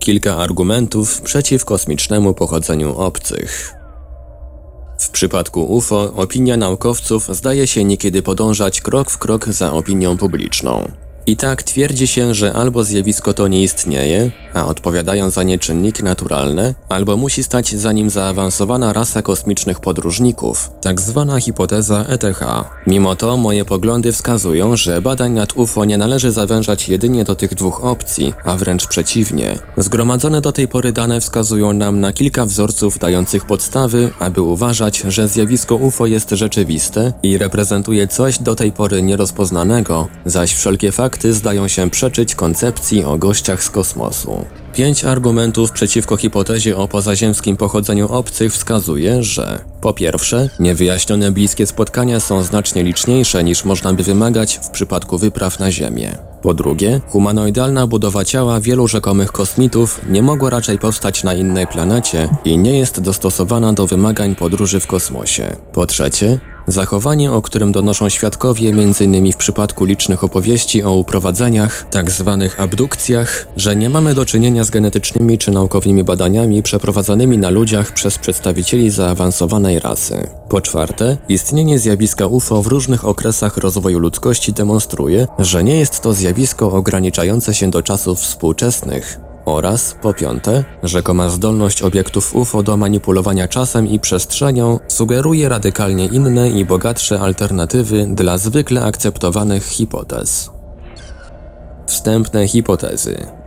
Kilka argumentów przeciw kosmicznemu pochodzeniu obcych. W przypadku UFO opinia naukowców zdaje się niekiedy podążać krok w krok za opinią publiczną. I tak twierdzi się, że albo zjawisko to nie istnieje, a odpowiadają za nie czynniki naturalne, albo musi stać za nim zaawansowana rasa kosmicznych podróżników, tak zwana hipoteza ETH. Mimo to moje poglądy wskazują, że badań nad UFO nie należy zawężać jedynie do tych dwóch opcji, a wręcz przeciwnie. Zgromadzone do tej pory dane wskazują nam na kilka wzorców dających podstawy, aby uważać, że zjawisko UFO jest rzeczywiste i reprezentuje coś do tej pory nierozpoznanego, zaś wszelkie fakty fakty zdają się przeczyć koncepcji o gościach z kosmosu. Pięć argumentów przeciwko hipotezie o pozaziemskim pochodzeniu obcych wskazuje, że po pierwsze, niewyjaśnione bliskie spotkania są znacznie liczniejsze niż można by wymagać w przypadku wypraw na Ziemię. Po drugie, humanoidalna budowa ciała wielu rzekomych kosmitów nie mogła raczej powstać na innej planecie i nie jest dostosowana do wymagań podróży w kosmosie. Po trzecie, Zachowanie, o którym donoszą świadkowie m.in. w przypadku licznych opowieści o uprowadzeniach, tzw. Tak abdukcjach, że nie mamy do czynienia z genetycznymi czy naukowymi badaniami przeprowadzanymi na ludziach przez przedstawicieli zaawansowanej rasy. Po czwarte, istnienie zjawiska UFO w różnych okresach rozwoju ludzkości demonstruje, że nie jest to zjawisko ograniczające się do czasów współczesnych, oraz, po piąte, rzekoma zdolność obiektów UFO do manipulowania czasem i przestrzenią sugeruje radykalnie inne i bogatsze alternatywy dla zwykle akceptowanych hipotez. Wstępne hipotezy.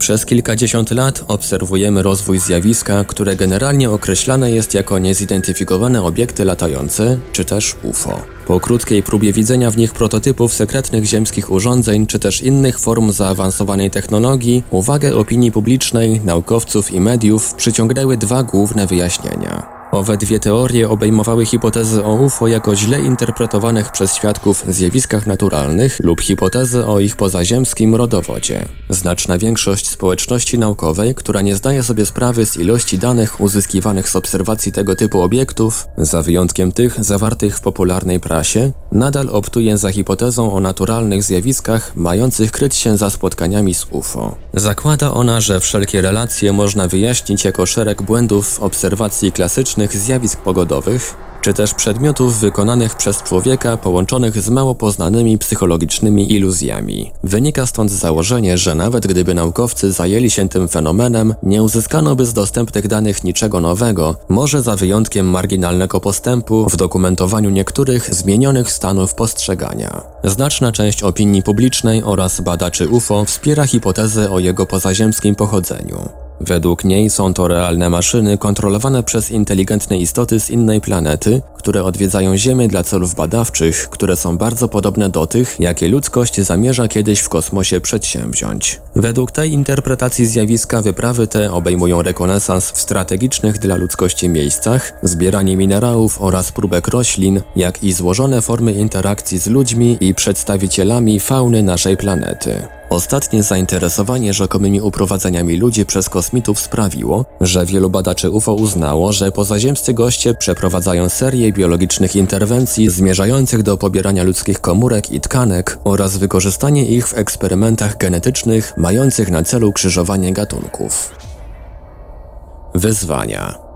Przez kilkadziesiąt lat obserwujemy rozwój zjawiska, które generalnie określane jest jako niezidentyfikowane obiekty latające, czy też UFO. Po krótkiej próbie widzenia w nich prototypów sekretnych ziemskich urządzeń czy też innych form zaawansowanej technologii, uwagę opinii publicznej, naukowców i mediów przyciągnęły dwa główne wyjaśnienia. Owe dwie teorie obejmowały hipotezy o UFO jako źle interpretowanych przez świadków zjawiskach naturalnych lub hipotezy o ich pozaziemskim rodowodzie. Znaczna większość społeczności naukowej, która nie zdaje sobie sprawy z ilości danych uzyskiwanych z obserwacji tego typu obiektów, za wyjątkiem tych zawartych w popularnej prasie, nadal optuje za hipotezą o naturalnych zjawiskach mających kryć się za spotkaniami z UFO. Zakłada ona, że wszelkie relacje można wyjaśnić jako szereg błędów w obserwacji klasycznej zjawisk pogodowych, czy też przedmiotów wykonanych przez człowieka połączonych z mało poznanymi psychologicznymi iluzjami. Wynika stąd założenie, że nawet gdyby naukowcy zajęli się tym fenomenem, nie uzyskano by z dostępnych danych niczego nowego, może za wyjątkiem marginalnego postępu w dokumentowaniu niektórych zmienionych stanów postrzegania. Znaczna część opinii publicznej oraz badaczy UFO wspiera hipotezę o jego pozaziemskim pochodzeniu. Według niej są to realne maszyny kontrolowane przez inteligentne istoty z innej planety, które odwiedzają Ziemię dla celów badawczych, które są bardzo podobne do tych, jakie ludzkość zamierza kiedyś w kosmosie przedsięwziąć. Według tej interpretacji zjawiska wyprawy te obejmują rekonesans w strategicznych dla ludzkości miejscach, zbieranie minerałów oraz próbek roślin, jak i złożone formy interakcji z ludźmi i przedstawicielami fauny naszej planety. Ostatnie zainteresowanie rzekomymi uprowadzeniami ludzi przez kosmitów sprawiło, że wielu badaczy UFO uznało, że pozaziemscy goście przeprowadzają serię biologicznych interwencji zmierzających do pobierania ludzkich komórek i tkanek oraz wykorzystanie ich w eksperymentach genetycznych mających na celu krzyżowanie gatunków. Wyzwania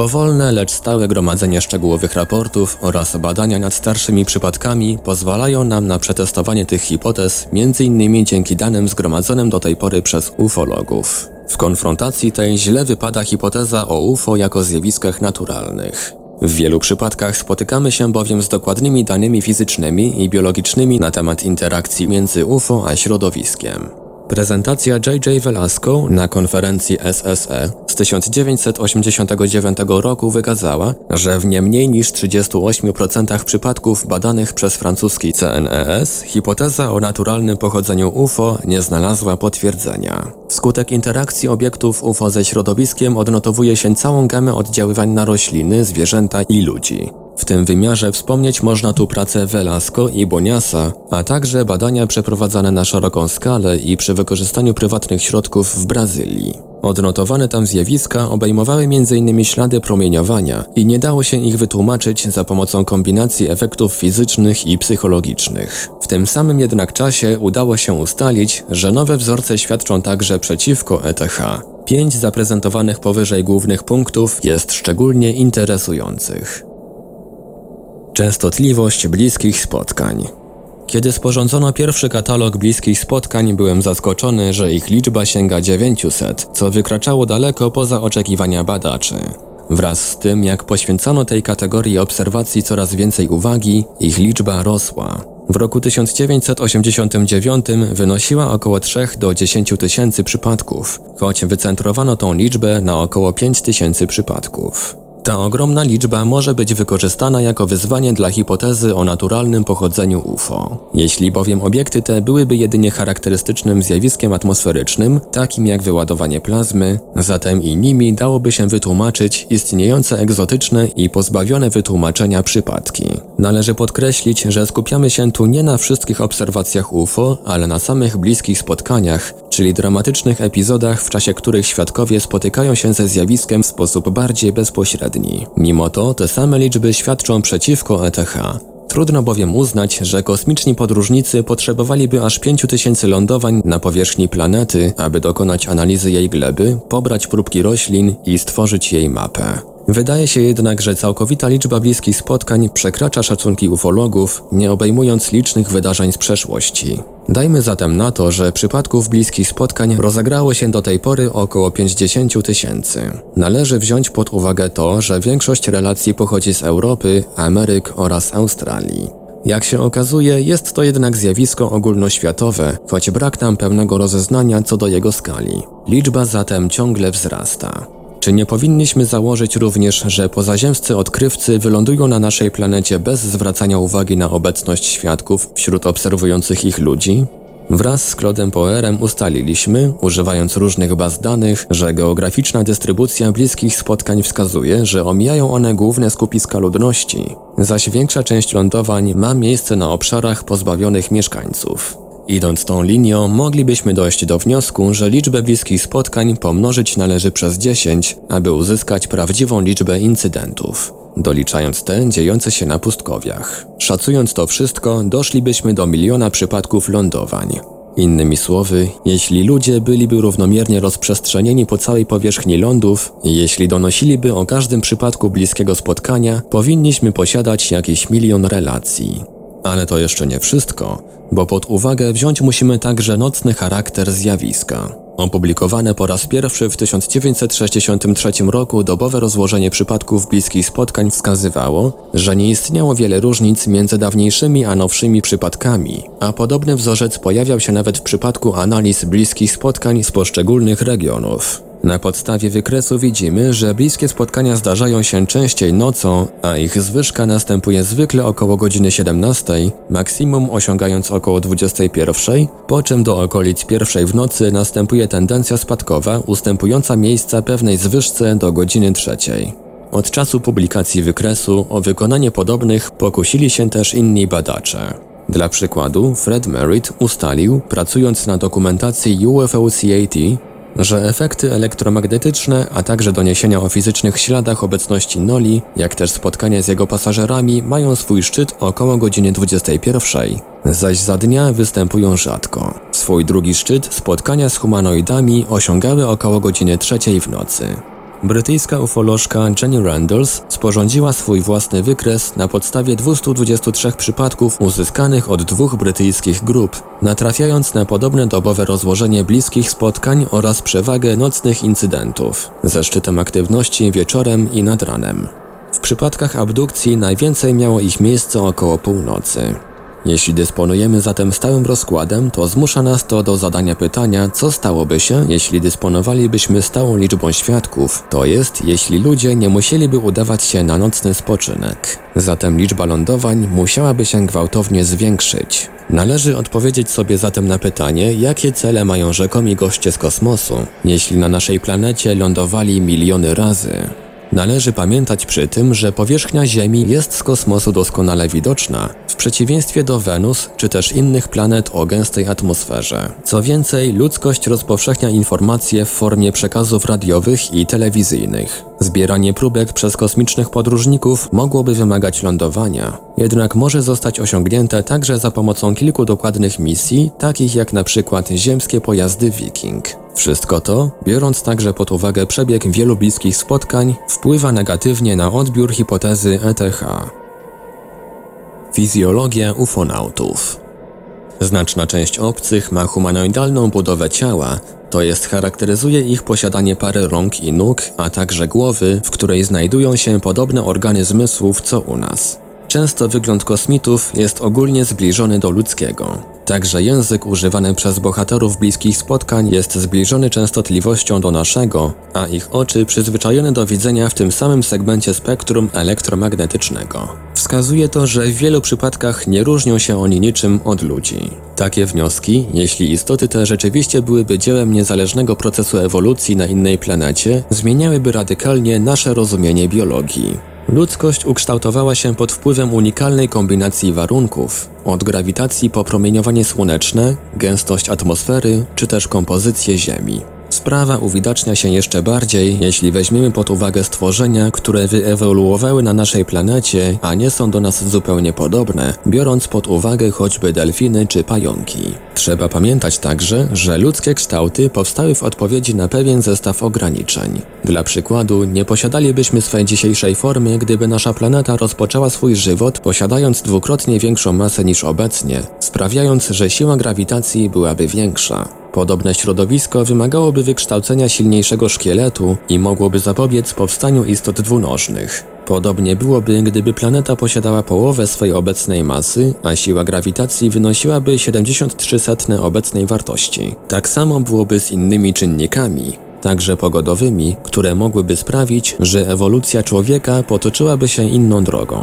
Powolne, lecz stałe gromadzenie szczegółowych raportów oraz badania nad starszymi przypadkami pozwalają nam na przetestowanie tych hipotez, m.in. dzięki danym zgromadzonym do tej pory przez ufologów. W konfrontacji tej źle wypada hipoteza o UFO jako zjawiskach naturalnych. W wielu przypadkach spotykamy się bowiem z dokładnymi danymi fizycznymi i biologicznymi na temat interakcji między UFO a środowiskiem. Prezentacja J.J. Velasco na konferencji SSE z 1989 roku wykazała, że w nie mniej niż 38% przypadków badanych przez francuski CNES hipoteza o naturalnym pochodzeniu UFO nie znalazła potwierdzenia. Wskutek interakcji obiektów UFO ze środowiskiem odnotowuje się całą gamę oddziaływań na rośliny, zwierzęta i ludzi. W tym wymiarze wspomnieć można tu pracę Velasco i Boniasa, a także badania przeprowadzane na szeroką skalę i przy wykorzystaniu prywatnych środków w Brazylii. Odnotowane tam zjawiska obejmowały m.in. ślady promieniowania i nie dało się ich wytłumaczyć za pomocą kombinacji efektów fizycznych i psychologicznych. W tym samym jednak czasie udało się ustalić, że nowe wzorce świadczą także przeciwko ETH. Pięć zaprezentowanych powyżej głównych punktów jest szczególnie interesujących. Częstotliwość bliskich spotkań. Kiedy sporządzono pierwszy katalog bliskich spotkań, byłem zaskoczony, że ich liczba sięga 900, co wykraczało daleko poza oczekiwania badaczy. Wraz z tym, jak poświęcano tej kategorii obserwacji coraz więcej uwagi, ich liczba rosła. W roku 1989 wynosiła około 3 do 10 tysięcy przypadków, choć wycentrowano tą liczbę na około 5 tysięcy przypadków. Ta ogromna liczba może być wykorzystana jako wyzwanie dla hipotezy o naturalnym pochodzeniu UFO. Jeśli bowiem obiekty te byłyby jedynie charakterystycznym zjawiskiem atmosferycznym, takim jak wyładowanie plazmy, zatem i nimi dałoby się wytłumaczyć istniejące egzotyczne i pozbawione wytłumaczenia przypadki. Należy podkreślić, że skupiamy się tu nie na wszystkich obserwacjach UFO, ale na samych bliskich spotkaniach, czyli dramatycznych epizodach, w czasie których świadkowie spotykają się ze zjawiskiem w sposób bardziej bezpośredni. Mimo to te same liczby świadczą przeciwko ETH. Trudno bowiem uznać, że kosmiczni podróżnicy potrzebowaliby aż 5000 lądowań na powierzchni planety, aby dokonać analizy jej gleby, pobrać próbki roślin i stworzyć jej mapę. Wydaje się jednak, że całkowita liczba bliskich spotkań przekracza szacunki ufologów, nie obejmując licznych wydarzeń z przeszłości. Dajmy zatem na to, że przypadków bliskich spotkań rozegrało się do tej pory około 50 tysięcy. Należy wziąć pod uwagę to, że większość relacji pochodzi z Europy, Ameryk oraz Australii. Jak się okazuje, jest to jednak zjawisko ogólnoświatowe, choć brak nam pewnego rozeznania co do jego skali. Liczba zatem ciągle wzrasta. Czy nie powinniśmy założyć również, że pozaziemscy odkrywcy wylądują na naszej planecie bez zwracania uwagi na obecność świadków wśród obserwujących ich ludzi? Wraz z Claudem Poerem ustaliliśmy, używając różnych baz danych, że geograficzna dystrybucja bliskich spotkań wskazuje, że omijają one główne skupiska ludności, zaś większa część lądowań ma miejsce na obszarach pozbawionych mieszkańców. Idąc tą linią, moglibyśmy dojść do wniosku, że liczbę bliskich spotkań pomnożyć należy przez 10, aby uzyskać prawdziwą liczbę incydentów, doliczając te dziejące się na pustkowiach. Szacując to wszystko, doszlibyśmy do miliona przypadków lądowań. Innymi słowy, jeśli ludzie byliby równomiernie rozprzestrzenieni po całej powierzchni lądów jeśli donosiliby o każdym przypadku bliskiego spotkania, powinniśmy posiadać jakiś milion relacji. Ale to jeszcze nie wszystko, bo pod uwagę wziąć musimy także nocny charakter zjawiska. Opublikowane po raz pierwszy w 1963 roku dobowe rozłożenie przypadków bliskich spotkań wskazywało, że nie istniało wiele różnic między dawniejszymi a nowszymi przypadkami, a podobny wzorzec pojawiał się nawet w przypadku analiz bliskich spotkań z poszczególnych regionów. Na podstawie wykresu widzimy, że bliskie spotkania zdarzają się częściej nocą, a ich zwyżka następuje zwykle około godziny 17, maksimum osiągając około 21, po czym do okolic pierwszej w nocy następuje tendencja spadkowa ustępująca miejsca pewnej zwyżce do godziny trzeciej. Od czasu publikacji wykresu o wykonanie podobnych pokusili się też inni badacze. Dla przykładu, Fred Merritt ustalił, pracując na dokumentacji UFO CAT, że efekty elektromagnetyczne, a także doniesienia o fizycznych śladach obecności Noli, jak też spotkania z jego pasażerami mają swój szczyt około godziny 21, zaś za dnia występują rzadko. Swój drugi szczyt spotkania z humanoidami osiągały około godziny 3 w nocy. Brytyjska ufolożka Jenny Randalls sporządziła swój własny wykres na podstawie 223 przypadków uzyskanych od dwóch brytyjskich grup, natrafiając na podobne dobowe rozłożenie bliskich spotkań oraz przewagę nocnych incydentów, ze szczytem aktywności wieczorem i nad ranem. W przypadkach abdukcji najwięcej miało ich miejsce około północy. Jeśli dysponujemy zatem stałym rozkładem, to zmusza nas to do zadania pytania, co stałoby się, jeśli dysponowalibyśmy stałą liczbą świadków, to jest, jeśli ludzie nie musieliby udawać się na nocny spoczynek. Zatem liczba lądowań musiałaby się gwałtownie zwiększyć. Należy odpowiedzieć sobie zatem na pytanie, jakie cele mają rzekomi goście z kosmosu, jeśli na naszej planecie lądowali miliony razy. Należy pamiętać przy tym, że powierzchnia Ziemi jest z kosmosu doskonale widoczna, przeciwieństwie do Wenus czy też innych planet o gęstej atmosferze. Co więcej, ludzkość rozpowszechnia informacje w formie przekazów radiowych i telewizyjnych. Zbieranie próbek przez kosmicznych podróżników mogłoby wymagać lądowania, jednak może zostać osiągnięte także za pomocą kilku dokładnych misji, takich jak na przykład ziemskie pojazdy Viking. Wszystko to, biorąc także pod uwagę przebieg wielu bliskich spotkań, wpływa negatywnie na odbiór hipotezy ETH. Fizjologia ufonautów Znaczna część obcych ma humanoidalną budowę ciała, to jest charakteryzuje ich posiadanie pary rąk i nóg, a także głowy, w której znajdują się podobne organy zmysłów co u nas. Często wygląd kosmitów jest ogólnie zbliżony do ludzkiego. Także język używany przez bohaterów bliskich spotkań jest zbliżony częstotliwością do naszego, a ich oczy przyzwyczajone do widzenia w tym samym segmencie spektrum elektromagnetycznego. Wskazuje to, że w wielu przypadkach nie różnią się oni niczym od ludzi. Takie wnioski, jeśli istoty te rzeczywiście byłyby dziełem niezależnego procesu ewolucji na innej planecie, zmieniałyby radykalnie nasze rozumienie biologii. Ludzkość ukształtowała się pod wpływem unikalnej kombinacji warunków, od grawitacji po promieniowanie słoneczne, gęstość atmosfery czy też kompozycję Ziemi. Sprawa uwidacznia się jeszcze bardziej, jeśli weźmiemy pod uwagę stworzenia, które wyewoluowały na naszej planecie, a nie są do nas zupełnie podobne, biorąc pod uwagę choćby delfiny czy pająki. Trzeba pamiętać także, że ludzkie kształty powstały w odpowiedzi na pewien zestaw ograniczeń. Dla przykładu, nie posiadalibyśmy swej dzisiejszej formy, gdyby nasza planeta rozpoczęła swój żywot posiadając dwukrotnie większą masę niż obecnie, sprawiając, że siła grawitacji byłaby większa. Podobne środowisko wymagałoby wykształcenia silniejszego szkieletu i mogłoby zapobiec powstaniu istot dwunożnych. Podobnie byłoby, gdyby planeta posiadała połowę swojej obecnej masy, a siła grawitacji wynosiłaby 73 setne obecnej wartości. Tak samo byłoby z innymi czynnikami, także pogodowymi, które mogłyby sprawić, że ewolucja człowieka potoczyłaby się inną drogą.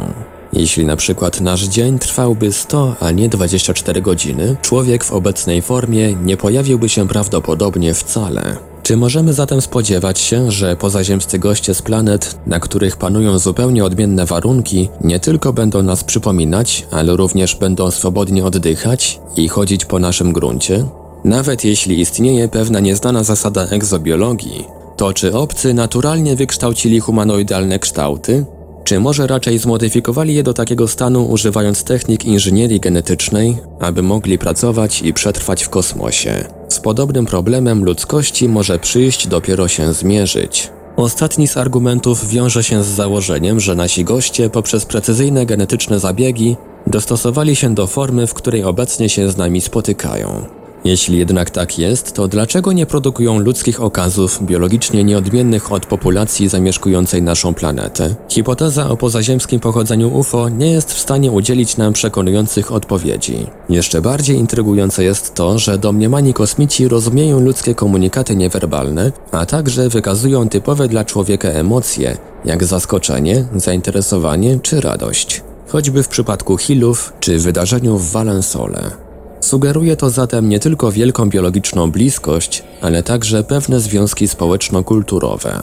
Jeśli na przykład nasz dzień trwałby 100, a nie 24 godziny, człowiek w obecnej formie nie pojawiłby się prawdopodobnie wcale. Czy możemy zatem spodziewać się, że pozaziemscy goście z planet, na których panują zupełnie odmienne warunki, nie tylko będą nas przypominać, ale również będą swobodnie oddychać i chodzić po naszym gruncie? Nawet jeśli istnieje pewna nieznana zasada egzobiologii, to czy obcy naturalnie wykształcili humanoidalne kształty, czy może raczej zmodyfikowali je do takiego stanu używając technik inżynierii genetycznej, aby mogli pracować i przetrwać w kosmosie? Z podobnym problemem ludzkości może przyjść dopiero się zmierzyć. Ostatni z argumentów wiąże się z założeniem, że nasi goście poprzez precyzyjne genetyczne zabiegi dostosowali się do formy, w której obecnie się z nami spotykają. Jeśli jednak tak jest, to dlaczego nie produkują ludzkich okazów biologicznie nieodmiennych od populacji zamieszkującej naszą planetę? Hipoteza o pozaziemskim pochodzeniu UFO nie jest w stanie udzielić nam przekonujących odpowiedzi. Jeszcze bardziej intrygujące jest to, że domniemani kosmici rozumieją ludzkie komunikaty niewerbalne, a także wykazują typowe dla człowieka emocje, jak zaskoczenie, zainteresowanie czy radość. Choćby w przypadku Hillów czy wydarzeniu w Valensole. Sugeruje to zatem nie tylko wielką biologiczną bliskość, ale także pewne związki społeczno-kulturowe.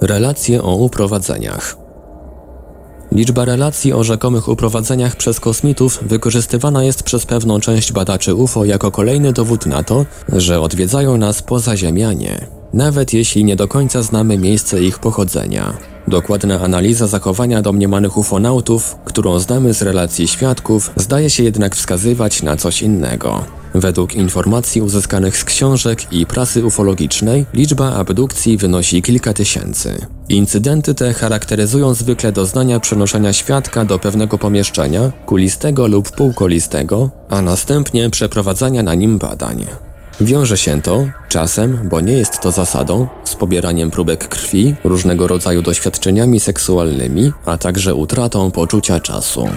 Relacje o uprowadzeniach. Liczba relacji o rzekomych uprowadzeniach przez kosmitów wykorzystywana jest przez pewną część badaczy UFO jako kolejny dowód na to, że odwiedzają nas pozaziemianie, nawet jeśli nie do końca znamy miejsce ich pochodzenia. Dokładna analiza zachowania domniemanych ufonautów, którą znamy z relacji świadków, zdaje się jednak wskazywać na coś innego. Według informacji uzyskanych z książek i prasy ufologicznej, liczba abdukcji wynosi kilka tysięcy. Incydenty te charakteryzują zwykle doznania przenoszenia świadka do pewnego pomieszczenia, kulistego lub półkolistego, a następnie przeprowadzania na nim badań. Wiąże się to, czasem, bo nie jest to zasadą, z pobieraniem próbek krwi, różnego rodzaju doświadczeniami seksualnymi, a także utratą poczucia czasu.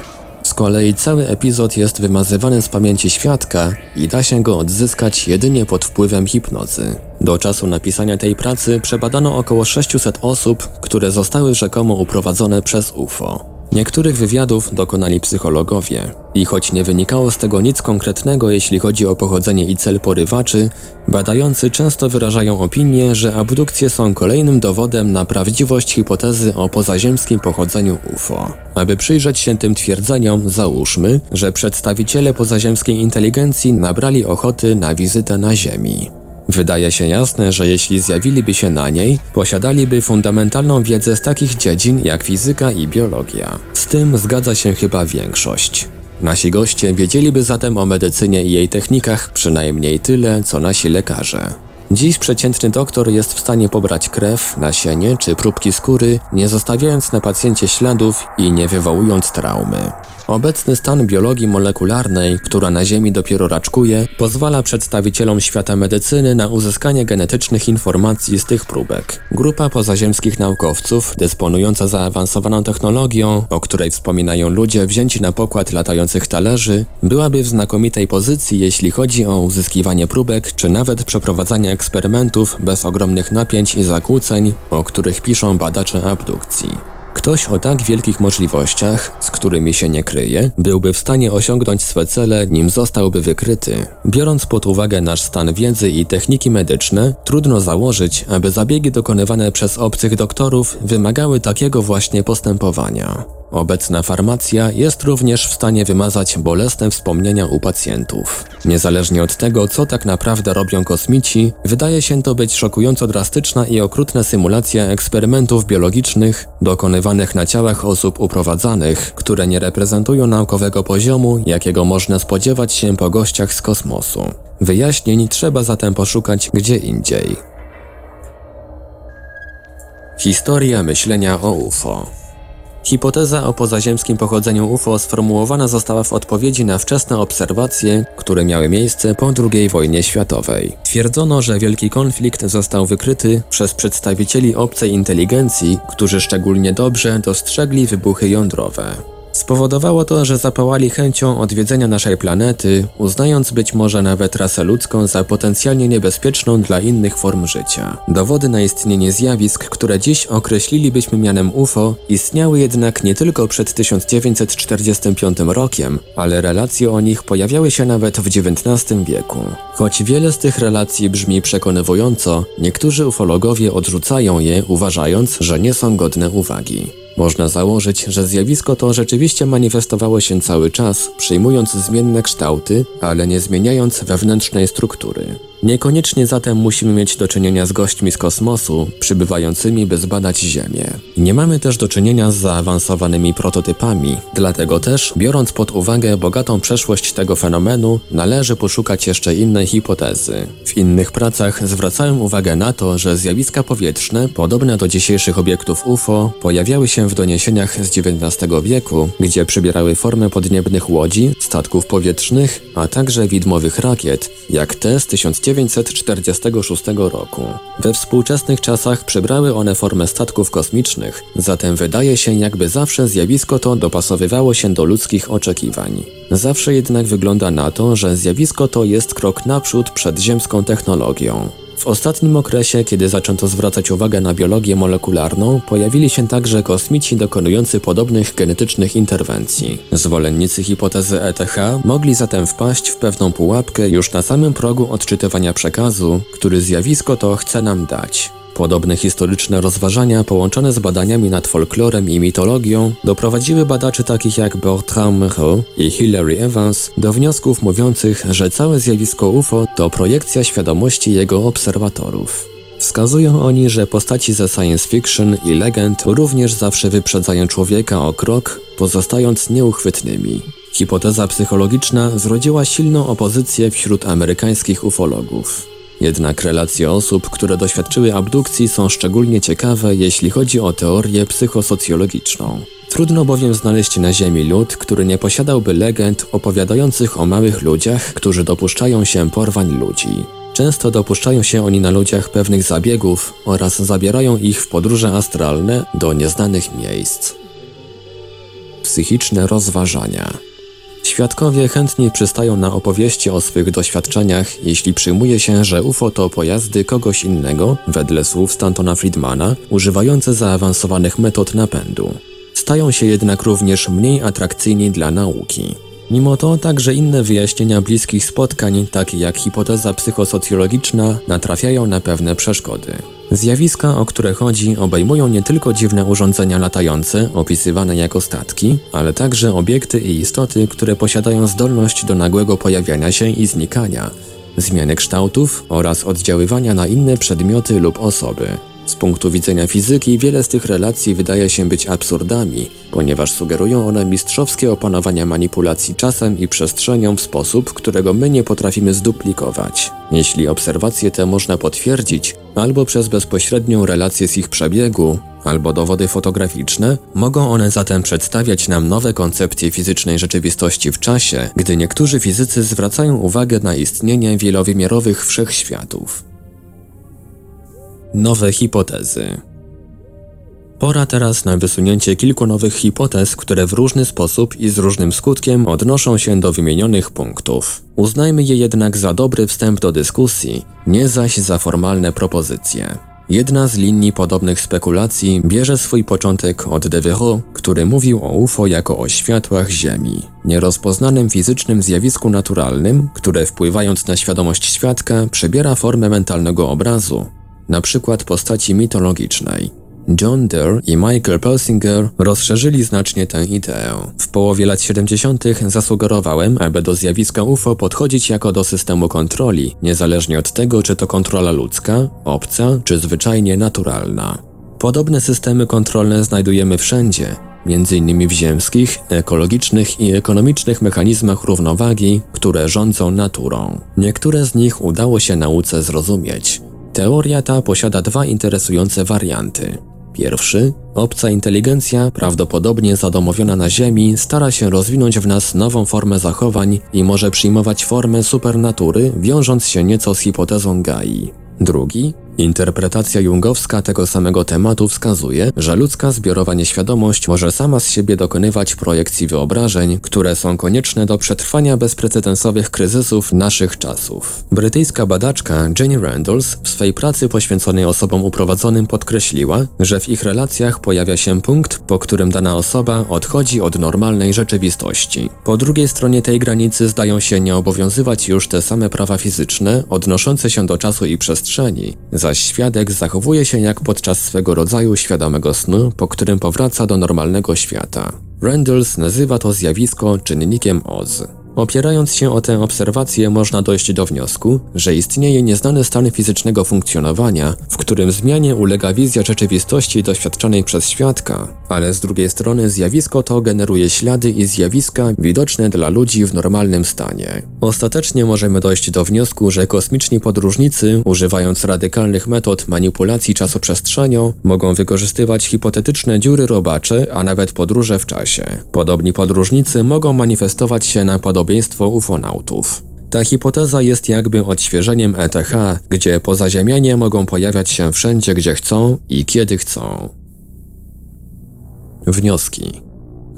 Kolei cały epizod jest wymazywany z pamięci świadka i da się go odzyskać jedynie pod wpływem hipnozy. Do czasu napisania tej pracy przebadano około 600 osób, które zostały rzekomo uprowadzone przez UFO. Niektórych wywiadów dokonali psychologowie i choć nie wynikało z tego nic konkretnego jeśli chodzi o pochodzenie i cel porywaczy, badający często wyrażają opinię, że abdukcje są kolejnym dowodem na prawdziwość hipotezy o pozaziemskim pochodzeniu UFO. Aby przyjrzeć się tym twierdzeniom, załóżmy, że przedstawiciele pozaziemskiej inteligencji nabrali ochoty na wizytę na Ziemi. Wydaje się jasne, że jeśli zjawiliby się na niej, posiadaliby fundamentalną wiedzę z takich dziedzin jak fizyka i biologia. Z tym zgadza się chyba większość. Nasi goście wiedzieliby zatem o medycynie i jej technikach przynajmniej tyle, co nasi lekarze. Dziś przeciętny doktor jest w stanie pobrać krew, nasienie czy próbki skóry, nie zostawiając na pacjencie śladów i nie wywołując traumy. Obecny stan biologii molekularnej, która na Ziemi dopiero raczkuje, pozwala przedstawicielom świata medycyny na uzyskanie genetycznych informacji z tych próbek. Grupa pozaziemskich naukowców, dysponująca zaawansowaną technologią, o której wspominają ludzie wzięci na pokład latających talerzy, byłaby w znakomitej pozycji, jeśli chodzi o uzyskiwanie próbek, czy nawet przeprowadzanie eksperymentów bez ogromnych napięć i zakłóceń, o których piszą badacze abdukcji. Ktoś o tak wielkich możliwościach, z którymi się nie kryje, byłby w stanie osiągnąć swe cele, nim zostałby wykryty. Biorąc pod uwagę nasz stan wiedzy i techniki medyczne, trudno założyć, aby zabiegi dokonywane przez obcych doktorów wymagały takiego właśnie postępowania. Obecna farmacja jest również w stanie wymazać bolesne wspomnienia u pacjentów. Niezależnie od tego, co tak naprawdę robią kosmici, wydaje się to być szokująco drastyczna i okrutna symulacja eksperymentów biologicznych dokonywanych na ciałach osób uprowadzanych, które nie reprezentują naukowego poziomu, jakiego można spodziewać się po gościach z kosmosu. Wyjaśnień trzeba zatem poszukać gdzie indziej. Historia myślenia o UFO Hipoteza o pozaziemskim pochodzeniu UFO sformułowana została w odpowiedzi na wczesne obserwacje, które miały miejsce po II wojnie światowej. Twierdzono, że wielki konflikt został wykryty przez przedstawicieli obcej inteligencji, którzy szczególnie dobrze dostrzegli wybuchy jądrowe. Spowodowało to, że zapałali chęcią odwiedzenia naszej planety, uznając być może nawet rasę ludzką za potencjalnie niebezpieczną dla innych form życia. Dowody na istnienie zjawisk, które dziś określilibyśmy mianem UFO, istniały jednak nie tylko przed 1945 rokiem, ale relacje o nich pojawiały się nawet w XIX wieku. Choć wiele z tych relacji brzmi przekonywująco, niektórzy ufologowie odrzucają je, uważając, że nie są godne uwagi. Można założyć, że zjawisko to rzeczywiście manifestowało się cały czas, przyjmując zmienne kształty, ale nie zmieniając wewnętrznej struktury. Niekoniecznie zatem musimy mieć do czynienia z gośćmi z kosmosu, przybywającymi by zbadać Ziemię. Nie mamy też do czynienia z zaawansowanymi prototypami, dlatego też, biorąc pod uwagę bogatą przeszłość tego fenomenu, należy poszukać jeszcze innej hipotezy. W innych pracach zwracałem uwagę na to, że zjawiska powietrzne, podobne do dzisiejszych obiektów UFO, pojawiały się w doniesieniach z XIX wieku, gdzie przybierały formę podniebnych łodzi, statków powietrznych, a także widmowych rakiet, jak te z 1900 1946 roku. We współczesnych czasach przybrały one formę statków kosmicznych, zatem wydaje się jakby zawsze zjawisko to dopasowywało się do ludzkich oczekiwań. Zawsze jednak wygląda na to, że zjawisko to jest krok naprzód przed ziemską technologią. W ostatnim okresie, kiedy zaczęto zwracać uwagę na biologię molekularną, pojawili się także kosmici dokonujący podobnych genetycznych interwencji. Zwolennicy hipotezy ETH mogli zatem wpaść w pewną pułapkę już na samym progu odczytywania przekazu, który zjawisko to chce nam dać. Podobne historyczne rozważania połączone z badaniami nad folklorem i mitologią doprowadziły badaczy takich jak Bertrand Moreau i Hilary Evans do wniosków mówiących, że całe zjawisko UFO to projekcja świadomości jego obserwatorów. Wskazują oni, że postaci ze science fiction i legend również zawsze wyprzedzają człowieka o krok, pozostając nieuchwytnymi. Hipoteza psychologiczna zrodziła silną opozycję wśród amerykańskich ufologów. Jednak relacje osób, które doświadczyły abdukcji są szczególnie ciekawe, jeśli chodzi o teorię psychosocjologiczną. Trudno bowiem znaleźć na Ziemi lud, który nie posiadałby legend opowiadających o małych ludziach, którzy dopuszczają się porwań ludzi. Często dopuszczają się oni na ludziach pewnych zabiegów oraz zabierają ich w podróże astralne do nieznanych miejsc. Psychiczne rozważania. Świadkowie chętnie przystają na opowieści o swych doświadczeniach, jeśli przyjmuje się, że UFO to pojazdy kogoś innego, wedle słów Stantona Friedmana, używające zaawansowanych metod napędu. stają się jednak również mniej atrakcyjni dla nauki. Mimo to także inne wyjaśnienia bliskich spotkań, takie jak hipoteza psychosocjologiczna, natrafiają na pewne przeszkody. Zjawiska, o które chodzi, obejmują nie tylko dziwne urządzenia latające, opisywane jako statki, ale także obiekty i istoty, które posiadają zdolność do nagłego pojawiania się i znikania, zmiany kształtów oraz oddziaływania na inne przedmioty lub osoby. Z punktu widzenia fizyki wiele z tych relacji wydaje się być absurdami, ponieważ sugerują one mistrzowskie opanowania manipulacji czasem i przestrzenią w sposób, którego my nie potrafimy zduplikować. Jeśli obserwacje te można potwierdzić, albo przez bezpośrednią relację z ich przebiegu, albo dowody fotograficzne, mogą one zatem przedstawiać nam nowe koncepcje fizycznej rzeczywistości w czasie, gdy niektórzy fizycy zwracają uwagę na istnienie wielowymiarowych wszechświatów. Nowe hipotezy. Pora teraz na wysunięcie kilku nowych hipotez, które w różny sposób i z różnym skutkiem odnoszą się do wymienionych punktów. Uznajmy je jednak za dobry wstęp do dyskusji, nie zaś za formalne propozycje. Jedna z linii podobnych spekulacji bierze swój początek od Devereux, który mówił o UFO jako o światłach Ziemi, nierozpoznanym fizycznym zjawisku naturalnym, które wpływając na świadomość świadka przybiera formę mentalnego obrazu, na przykład postaci mitologicznej. John Derr i Michael Persinger rozszerzyli znacznie tę ideę. W połowie lat 70. zasugerowałem, aby do zjawiska UFO podchodzić jako do systemu kontroli, niezależnie od tego, czy to kontrola ludzka, obca, czy zwyczajnie naturalna. Podobne systemy kontrolne znajdujemy wszędzie, m.in. w ziemskich, ekologicznych i ekonomicznych mechanizmach równowagi, które rządzą naturą. Niektóre z nich udało się nauce zrozumieć. Teoria ta posiada dwa interesujące warianty. Pierwszy, obca inteligencja, prawdopodobnie zadomowiona na Ziemi, stara się rozwinąć w nas nową formę zachowań i może przyjmować formę supernatury, wiążąc się nieco z hipotezą Gai. Drugi, Interpretacja jungowska tego samego tematu wskazuje, że ludzka zbiorowa nieświadomość może sama z siebie dokonywać projekcji wyobrażeń, które są konieczne do przetrwania bezprecedensowych kryzysów naszych czasów. Brytyjska badaczka Jenny Randalls w swej pracy poświęconej osobom uprowadzonym podkreśliła, że w ich relacjach pojawia się punkt, po którym dana osoba odchodzi od normalnej rzeczywistości. Po drugiej stronie tej granicy zdają się nie obowiązywać już te same prawa fizyczne odnoszące się do czasu i przestrzeni, zaś świadek zachowuje się jak podczas swego rodzaju świadomego snu, po którym powraca do normalnego świata. Randalls nazywa to zjawisko czynnikiem Oz. Opierając się o tę obserwację można dojść do wniosku, że istnieje nieznany stan fizycznego funkcjonowania, w którym zmianie ulega wizja rzeczywistości doświadczonej przez świadka, ale z drugiej strony zjawisko to generuje ślady i zjawiska widoczne dla ludzi w normalnym stanie. Ostatecznie możemy dojść do wniosku, że kosmiczni podróżnicy, używając radykalnych metod manipulacji czasoprzestrzenią, mogą wykorzystywać hipotetyczne dziury robacze, a nawet podróże w czasie. Podobni podróżnicy mogą manifestować się na podobieństwo ufonautów. Ta hipoteza jest jakby odświeżeniem ETH, gdzie pozaziemianie mogą pojawiać się wszędzie, gdzie chcą i kiedy chcą. Wnioski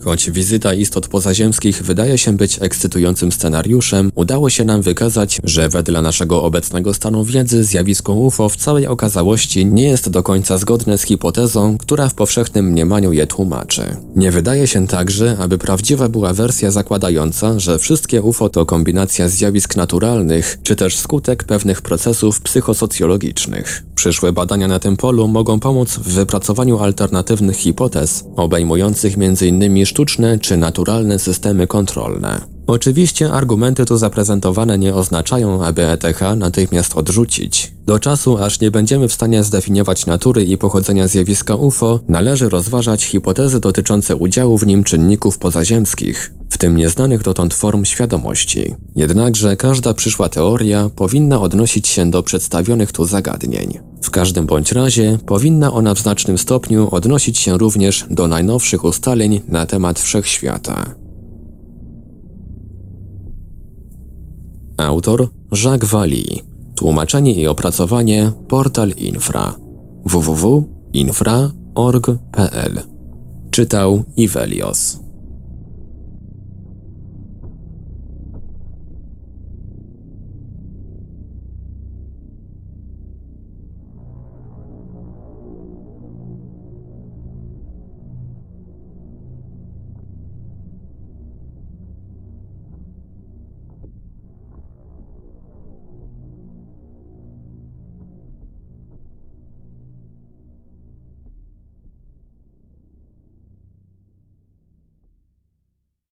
Choć wizyta istot pozaziemskich wydaje się być ekscytującym scenariuszem, udało się nam wykazać, że wedle naszego obecnego stanu wiedzy zjawisko UFO w całej okazałości nie jest do końca zgodne z hipotezą, która w powszechnym mniemaniu je tłumaczy. Nie wydaje się także, aby prawdziwa była wersja zakładająca, że wszystkie UFO to kombinacja zjawisk naturalnych, czy też skutek pewnych procesów psychosocjologicznych. Przyszłe badania na tym polu mogą pomóc w wypracowaniu alternatywnych hipotez, obejmujących m.in. sztuczne czy naturalne systemy kontrolne. Oczywiście argumenty tu zaprezentowane nie oznaczają, aby ETH natychmiast odrzucić. Do czasu, aż nie będziemy w stanie zdefiniować natury i pochodzenia zjawiska UFO, należy rozważać hipotezy dotyczące udziału w nim czynników pozaziemskich, w tym nieznanych dotąd form świadomości. Jednakże każda przyszła teoria powinna odnosić się do przedstawionych tu zagadnień. W każdym bądź razie powinna ona w znacznym stopniu odnosić się również do najnowszych ustaleń na temat wszechświata. Autor Jacques Vallée. Tłumaczenie i opracowanie Portal Infra www.infra.org.pl Czytał Ivelios.